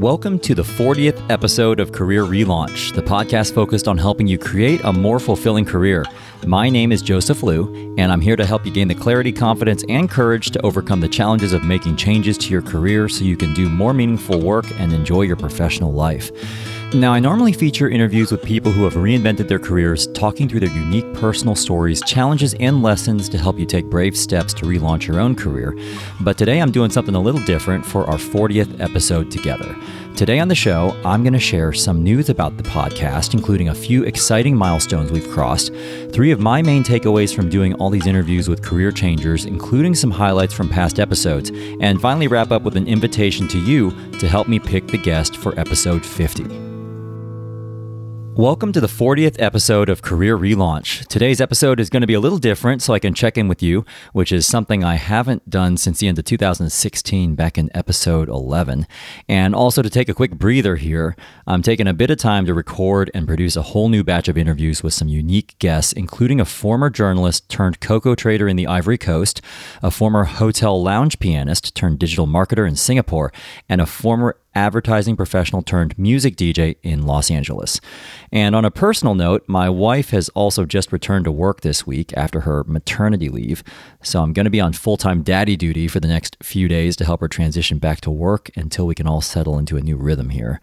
Welcome to the 40th episode of Career Relaunch, the podcast focused on helping you create a more fulfilling career. My name is Joseph Liu, and I'm here to help you gain the clarity, confidence, and courage to overcome the challenges of making changes to your career so you can do more meaningful work and enjoy your professional life. Now, I normally feature interviews with people who have reinvented their careers, talking through their unique personal stories, challenges, and lessons to help you take brave steps to relaunch your own career. But today I'm doing something a little different for our 40th episode together. Today on the show, I'm going to share some news about the podcast, including a few exciting milestones we've crossed, three of my main takeaways from doing all these interviews with career changers, including some highlights from past episodes, and finally wrap up with an invitation to you to help me pick the guest for episode 50. Welcome to the 40th episode of Career Relaunch. Today's episode is going to be a little different so I can check in with you, which is something I haven't done since the end of 2016 back in episode 11. And also to take a quick breather here, I'm taking a bit of time to record and produce a whole new batch of interviews with some unique guests, including a former journalist turned cocoa trader in the Ivory Coast, a former hotel lounge pianist turned digital marketer in Singapore, and a former advertising professional turned music DJ in Los Angeles. And on a personal note, my wife has also just returned to work this week after her maternity leave. So I'm going to be on full time daddy duty for the next few days to help her transition back to work until we can all settle into a new rhythm here.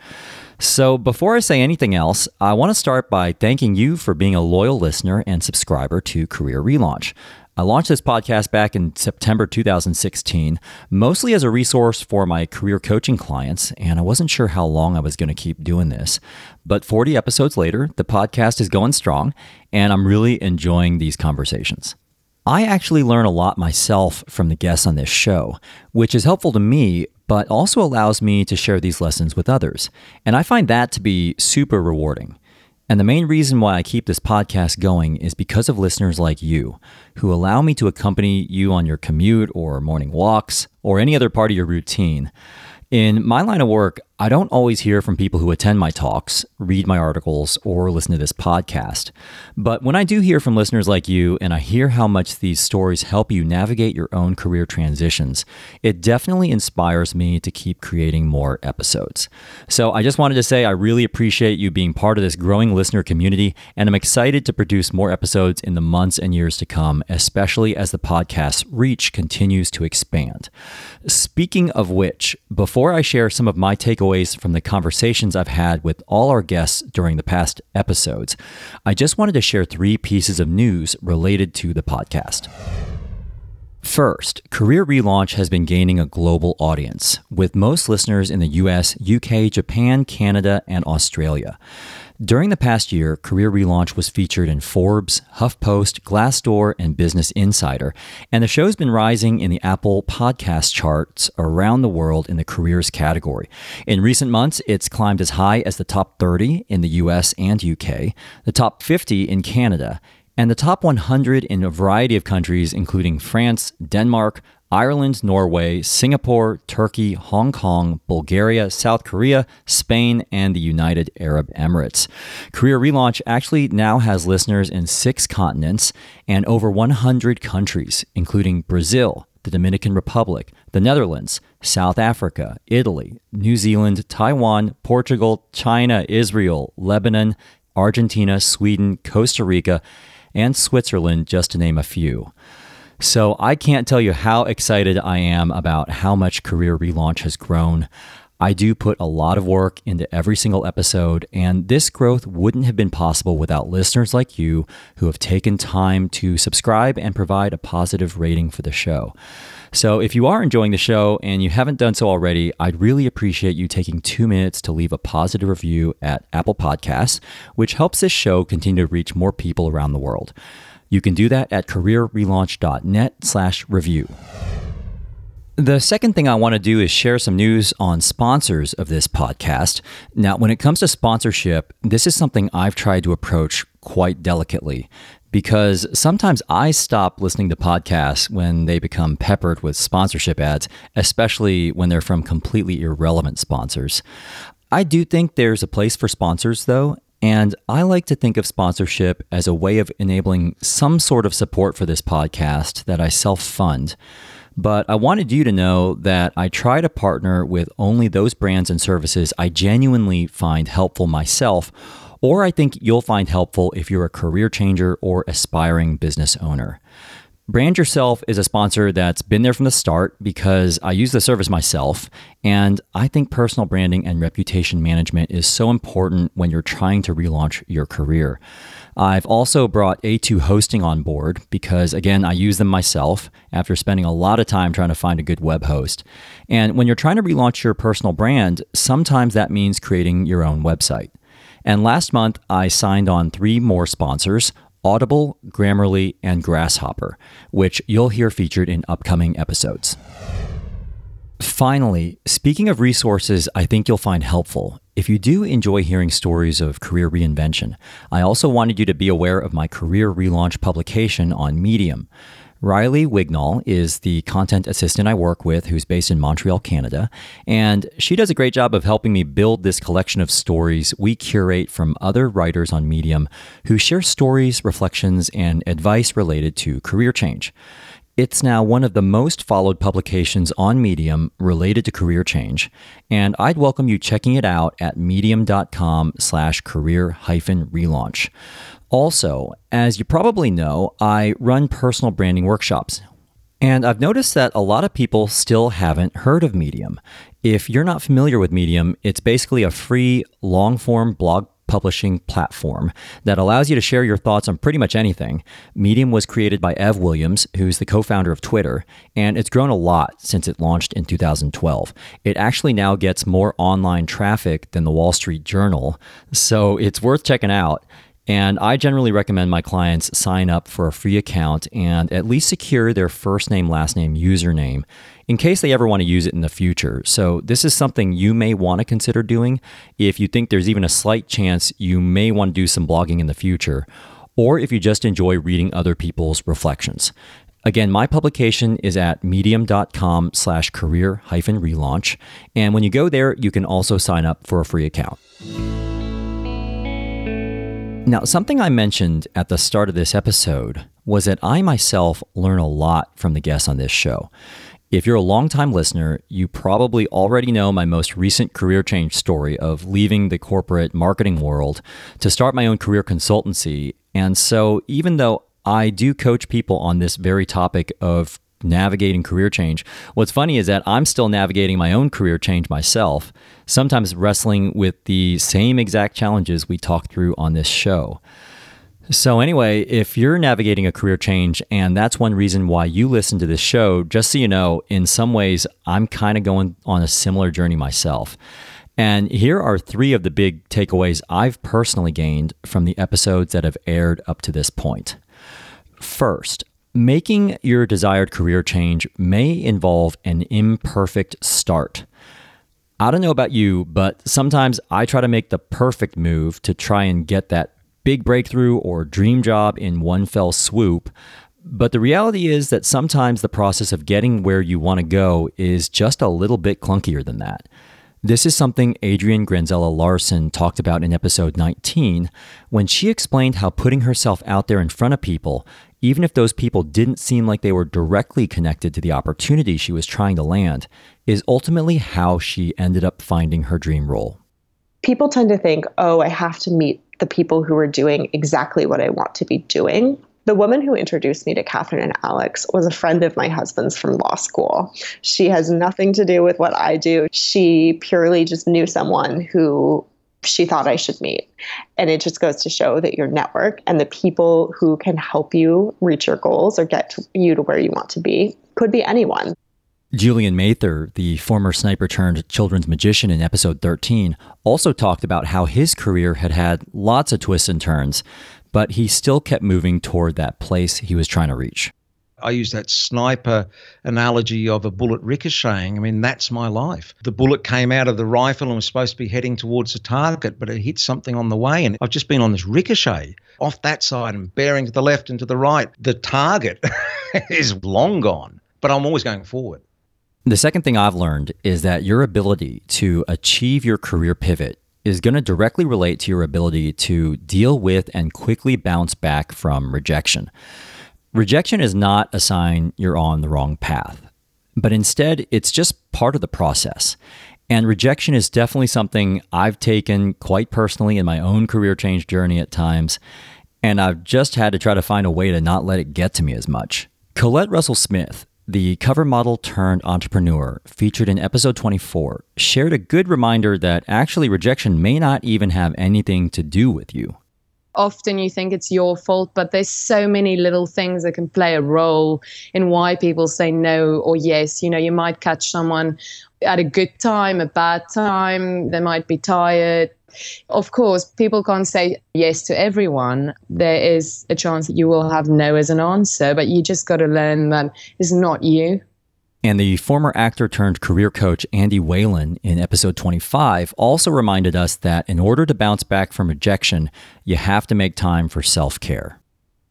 So, before I say anything else, I want to start by thanking you for being a loyal listener and subscriber to Career Relaunch. I launched this podcast back in September 2016, mostly as a resource for my career coaching clients, and I wasn't sure how long I was going to keep doing this. But 40 episodes later, the podcast is going strong, and I'm really enjoying these conversations. I actually learn a lot myself from the guests on this show, which is helpful to me, but also allows me to share these lessons with others. And I find that to be super rewarding. And the main reason why I keep this podcast going is because of listeners like you who allow me to accompany you on your commute or morning walks or any other part of your routine. In my line of work, I don't always hear from people who attend my talks, read my articles, or listen to this podcast. But when I do hear from listeners like you and I hear how much these stories help you navigate your own career transitions, it definitely inspires me to keep creating more episodes. So I just wanted to say I really appreciate you being part of this growing listener community, and I'm excited to produce more episodes in the months and years to come, especially as the podcast's reach continues to expand. Speaking of which, before I share some of my takeaways, takeaways from the conversations I've had with all our guests during the past episodes, I just wanted to share three pieces of news related to the podcast. First, Career Relaunch has been gaining a global audience, with most listeners in the US, UK, Japan, Canada, and Australia. During the past year, Career Relaunch was featured in Forbes, HuffPost, Glassdoor, and Business Insider, and the show's been rising in the Apple podcast charts around the world in the careers category. In recent months, it's climbed as high as the top 30 in the US and UK, the top 50 in Canada, and the top 100 in a variety of countries, including France, Denmark, Ireland, Norway, Singapore, Turkey, Hong Kong, Bulgaria, South Korea, Spain, and the United Arab Emirates. Career Relaunch actually now has listeners in six continents and over 100 countries, including Brazil, the Dominican Republic, the Netherlands, South Africa, Italy, New Zealand, Taiwan, Portugal, China, Israel, Lebanon, Argentina, Sweden, Costa Rica, and Switzerland, just to name a few. So I can't tell you how excited I am about how much Career Relaunch has grown. I do put a lot of work into every single episode, and this growth wouldn't have been possible without listeners like you who have taken time to subscribe and provide a positive rating for the show. So, if you are enjoying the show and you haven't done so already, I'd really appreciate you taking two minutes to leave a positive review at Apple Podcasts, which helps this show continue to reach more people around the world. You can do that at careerrelaunch.net slash review. The second thing I want to do is share some news on sponsors of this podcast. Now, when it comes to sponsorship, this is something I've tried to approach quite delicately because sometimes I stop listening to podcasts when they become peppered with sponsorship ads, especially when they're from completely irrelevant sponsors. I do think there's a place for sponsors, though, and I like to think of sponsorship as a way of enabling some sort of support for this podcast that I self fund. But I wanted you to know that I try to partner with only those brands and services I genuinely find helpful myself, or I think you'll find helpful if you're a career changer or aspiring business owner. Brand Yourself is a sponsor that's been there from the start because I use the service myself. And I think personal branding and reputation management is so important when you're trying to relaunch your career. I've also brought A2 Hosting on board because, again, I use them myself after spending a lot of time trying to find a good web host. And when you're trying to relaunch your personal brand, sometimes that means creating your own website. And last month, I signed on three more sponsors Audible, Grammarly, and Grasshopper, which you'll hear featured in upcoming episodes. Finally, speaking of resources I think you'll find helpful, if you do enjoy hearing stories of career reinvention, I also wanted you to be aware of my career relaunch publication on Medium. Riley Wignall is the content assistant I work with who's based in Montreal, Canada, and she does a great job of helping me build this collection of stories we curate from other writers on Medium who share stories, reflections, and advice related to career change. It's now one of the most followed publications on Medium related to career change, and I'd welcome you checking it out at medium.com slash career hyphen relaunch. Also, as you probably know, I run personal branding workshops. And I've noticed that a lot of people still haven't heard of Medium. If you're not familiar with Medium, it's basically a free long form blog publishing platform that allows you to share your thoughts on pretty much anything. Medium was created by Ev Williams, who's the co founder of Twitter, and it's grown a lot since it launched in 2012. It actually now gets more online traffic than the Wall Street Journal, so it's worth checking out. And I generally recommend my clients sign up for a free account and at least secure their first name, last name, username in case they ever want to use it in the future. So, this is something you may want to consider doing if you think there's even a slight chance you may want to do some blogging in the future, or if you just enjoy reading other people's reflections. Again, my publication is at medium.com slash career hyphen relaunch. And when you go there, you can also sign up for a free account. Now, something I mentioned at the start of this episode was that I myself learn a lot from the guests on this show. If you're a longtime listener, you probably already know my most recent career change story of leaving the corporate marketing world to start my own career consultancy. And so, even though I do coach people on this very topic of navigating career change. What's funny is that I'm still navigating my own career change myself, sometimes wrestling with the same exact challenges we talked through on this show. So, anyway, if you're navigating a career change and that's one reason why you listen to this show, just so you know, in some ways, I'm kind of going on a similar journey myself. And here are three of the big takeaways I've personally gained from the episodes that have aired up to this point. First, Making your desired career change may involve an imperfect start. I don't know about you, but sometimes I try to make the perfect move to try and get that big breakthrough or dream job in one fell swoop. But the reality is that sometimes the process of getting where you want to go is just a little bit clunkier than that. This is something Adrian Granzella Larssen talked about in episode 19 when she explained how putting herself out there in front of people even if those people didn't seem like they were directly connected to the opportunity she was trying to land, is ultimately how she ended up finding her dream role. People tend to think, oh, I have to meet the people who are doing exactly what I want to be doing. The woman who introduced me to Kathryn and Alex was a friend of my husband's from law school. She has nothing to do with what I do. She purely just knew someone who she thought I should meet. And it just goes to show that your network and the people who can help you reach your goals or get to you to where you want to be could be anyone. Julian Mather, the former sniper turned children's magician in episode 13, also talked about how his career had had lots of twists and turns, but he still kept moving toward that place he was trying to reach. I use that sniper analogy of a bullet ricocheting. I mean, that's my life. The bullet came out of the rifle and was supposed to be heading towards the target, but it hit something on the way. And I've just been on this ricochet off that side and bearing to the left and to the right. The target is long gone, but I'm always going forward. The second thing I've learned is that your ability to achieve your career pivot is going to directly relate to your ability to deal with and quickly bounce back from rejection. Rejection is not a sign you're on the wrong path. but instead it's just part of the process. And rejection is definitely something I've taken quite personally in my own career change journey at times, and I've just had to try to find a way to not let it get to me as much. Colette Russell Smith, the cover model turned entrepreneur, featured in episode 24, shared a good reminder that actually rejection may not even have anything to do with you. Often you think it's your fault, but there's so many little things that can play a role in why people say no or yes. You know, you might catch someone at a good time, a bad time, they might be tired, of course, people can't say yes to everyone. There is a chance that you will have no as an answer, but you just got to learn that it's not you. And the former actor turned career coach Andy Whalen in episode 25 also reminded us that in order to bounce back from rejection, you have to make time for self care.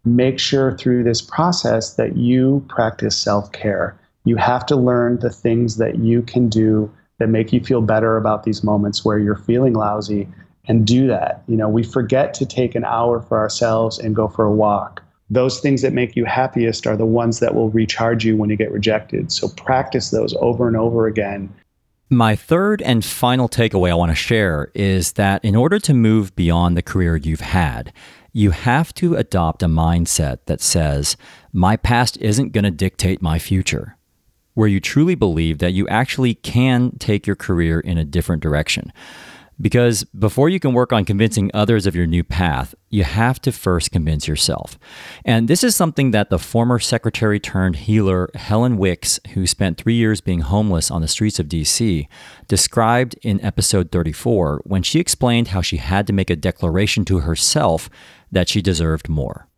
Make sure through this process that you practice self care. You have to learn the things that you can do that make you feel better about these moments where you're feeling lousy and do that. You know, we forget to take an hour for ourselves and go for a walk. Those things that make you happiest are the ones that will recharge you when you get rejected. So practice those over and over again. My third and final takeaway I want to share is that in order to move beyond the career you've had, you have to adopt a mindset that says, my past isn't going to dictate my future where you truly believe that you actually can take your career in a different direction. Because before you can work on convincing others of your new path, you have to first convince yourself. And this is something that the former secretary turned healer Helen Wicks, who spent three years being homeless on the streets of DC, described in episode 34 when she explained how she had to make a declaration to herself that she deserved more.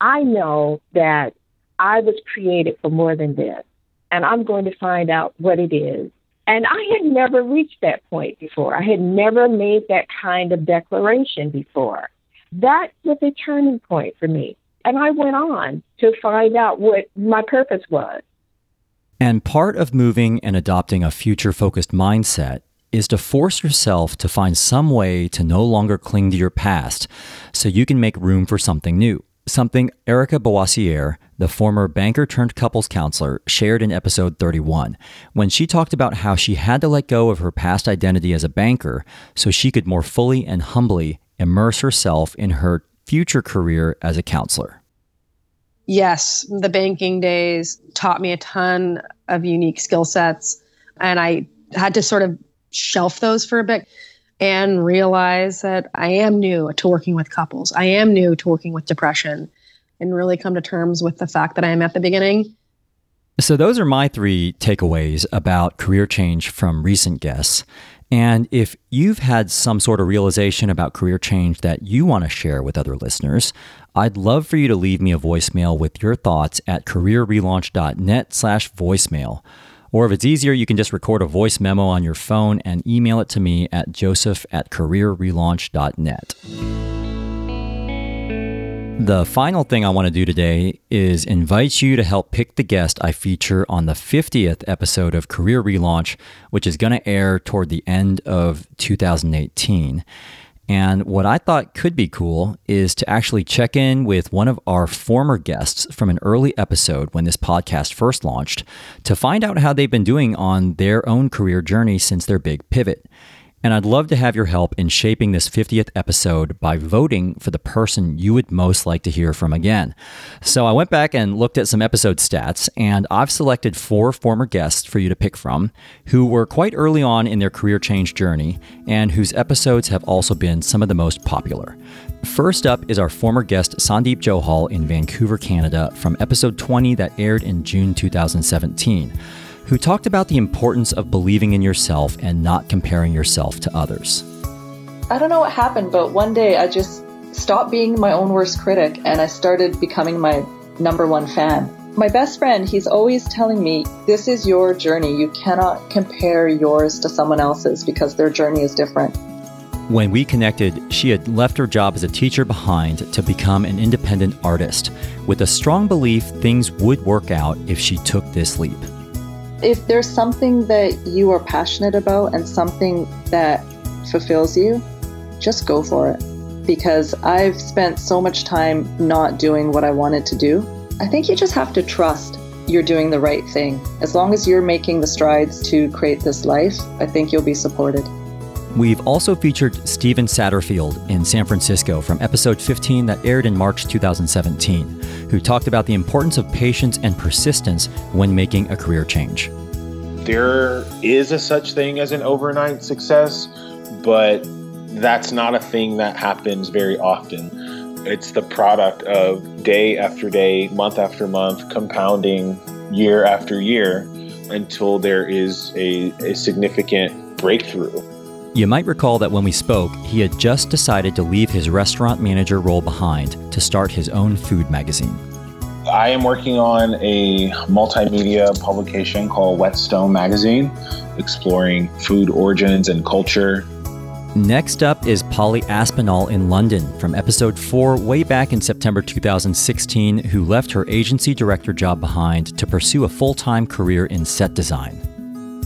I know that I was created for more than this and I'm going to find out what it is. And I had never reached that point before. I had never made that kind of declaration before. That was a turning point for me. And I went on to find out what my purpose was. And part of moving and adopting a future focused mindset is to force yourself to find some way to no longer cling to your past so you can make room for something new. Something Erica Boissiere, the former banker turned couples counselor, shared in episode 31 when she talked about how she had to let go of her past identity as a banker so she could more fully and humbly immerse herself in her future career as a counselor. Yes, the banking days taught me a ton of unique skill sets, and I had to sort of shelf those for a bit and realize that I am new to working with couples. I am new to working with depression and really come to terms with the fact that I am at the beginning. So, those are my three takeaways about career change from recent guests. And if you've had some sort of realization about career change that you want to share with other listeners, I'd love for you to leave me a voicemail with your thoughts at careerrelaunch.net slash voicemail. Or if it's easier, you can just record a voice memo on your phone and email it to me at joseph at careerrelaunch.net. The final thing I want to do today is invite you to help pick the guest I feature on the 50th episode of Career Relaunch, which is going to air toward the end of 2018. And what I thought could be cool is to actually check in with one of our former guests from an early episode when this podcast first launched to find out how they've been doing on their own career journey since their big pivot. And I'd love to have your help in shaping this 50th episode by voting for the person you would most like to hear from again. So I went back and looked at some episode stats, and I've selected four former guests for you to pick from who were quite early on in their career change journey and whose episodes have also been some of the most popular. First up is our former guest Sandeep Johal in Vancouver, Canada, from episode 20 that aired in June 2017 who talked about the importance of believing in yourself and not comparing yourself to others. I don't know what happened, but one day I just stopped being my own worst critic and I started becoming my number one fan. My best friend, he's always telling me, this is your journey. You cannot compare yours to someone else's because their journey is different. When we connected, she had left her job as a teacher behind to become an independent artist, with a strong belief things would work out if she took this leap. If there's something that you are passionate about and something that fulfills you, just go for it. Because I've spent so much time not doing what I wanted to do. I think you just have to trust you're doing the right thing. As long as you're making the strides to create this life, I think you'll be supported. We've also featured Stephen Satterfield in San Francisco from episode 15 that aired in March 2017, who talked about the importance of patience and persistence when making a career change. There is a such thing as an overnight success, but that's not a thing that happens very often. It's the product of day after day, month after month, compounding year after year until there is a, a significant breakthrough. You might recall that when we spoke, he had just decided to leave his restaurant manager role behind to start his own food magazine. I am working on a multimedia publication called Whetstone Magazine, exploring food origins and culture. Next up is Polly Aspinall in London from episode 4 way back in September 2016, who left her agency director job behind to pursue a full time career in set design.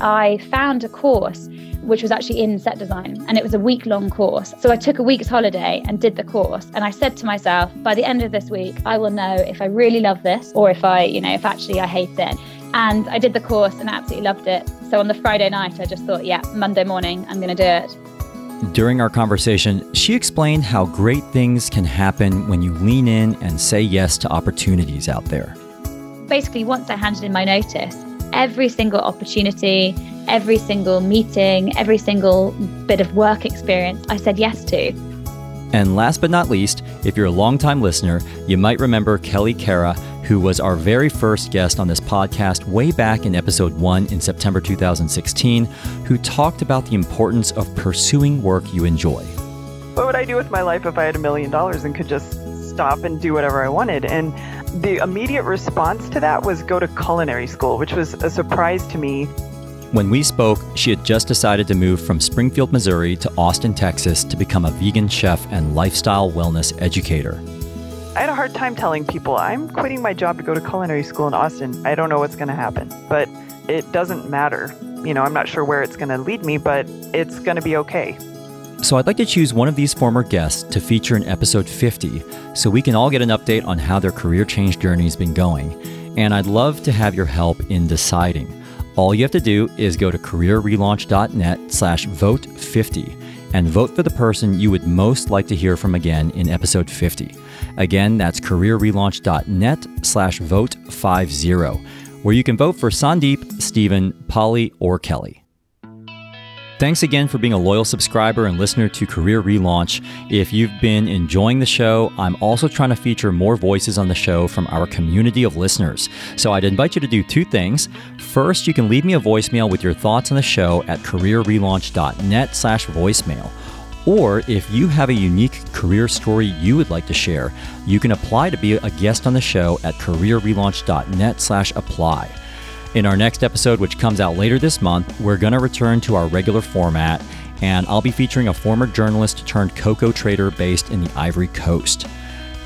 I found a course which was actually in set design and it was a week long course. So I took a week's holiday and did the course and I said to myself, by the end of this week, I will know if I really love this or if I, you know, if actually I hate it. And I did the course and I absolutely loved it. So on the Friday night, I just thought, yeah, Monday morning, I'm going to do it. During our conversation, she explained how great things can happen when you lean in and say yes to opportunities out there. Basically, once I handed in my notice, every single opportunity, every single meeting, every single bit of work experience I said yes to. And last but not least, if you're a longtime listener, you might remember Kelly Kara, who was our very first guest on this podcast way back in episode one in September 2016, who talked about the importance of pursuing work you enjoy. What would I do with my life if I had a million dollars and could just stop and do whatever I wanted? And the immediate response to that was go to culinary school, which was a surprise to me. When we spoke, she had just decided to move from Springfield, Missouri to Austin, Texas to become a vegan chef and lifestyle wellness educator. I had a hard time telling people I'm quitting my job to go to culinary school in Austin. I don't know what's going to happen, but it doesn't matter. You know, I'm not sure where it's going to lead me, but it's going to be okay. So I'd like to choose one of these former guests to feature in episode 50 so we can all get an update on how their career change journey has been going. And I'd love to have your help in deciding. All you have to do is go to careerrelaunch.net slash vote 50 and vote for the person you would most like to hear from again in episode 50. Again, that's careerrelaunch.net slash vote 50, where you can vote for Sandeep, Stephen, Polly, or Kelly. Thanks again for being a loyal subscriber and listener to Career Relaunch. If you've been enjoying the show, I'm also trying to feature more voices on the show from our community of listeners. So I'd invite you to do two things. First, you can leave me a voicemail with your thoughts on the show at careerrelaunch.net slash voicemail. Or if you have a unique career story you would like to share, you can apply to be a guest on the show at careerrelaunch.net slash apply. In our next episode, which comes out later this month, we're going to return to our regular format, and I'll be featuring a former journalist turned cocoa trader based in the Ivory Coast.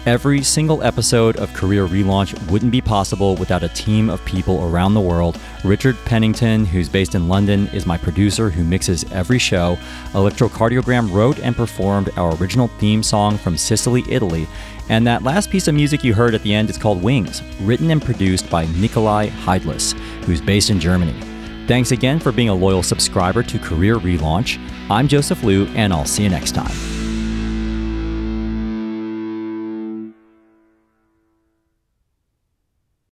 Every single episode of Career Relaunch wouldn't be possible without a team of people around the world. Richard Pennington, who's based in London, is my producer who mixes every show. Electrocardiogram wrote and performed our original theme song from Sicily, Italy. And that last piece of music you heard at the end is called Wings, written and produced by Nicolai Heidlas, who's based in Germany. Thanks again for being a loyal subscriber to Career Relaunch. I'm Joseph Liu, and I'll see you next time.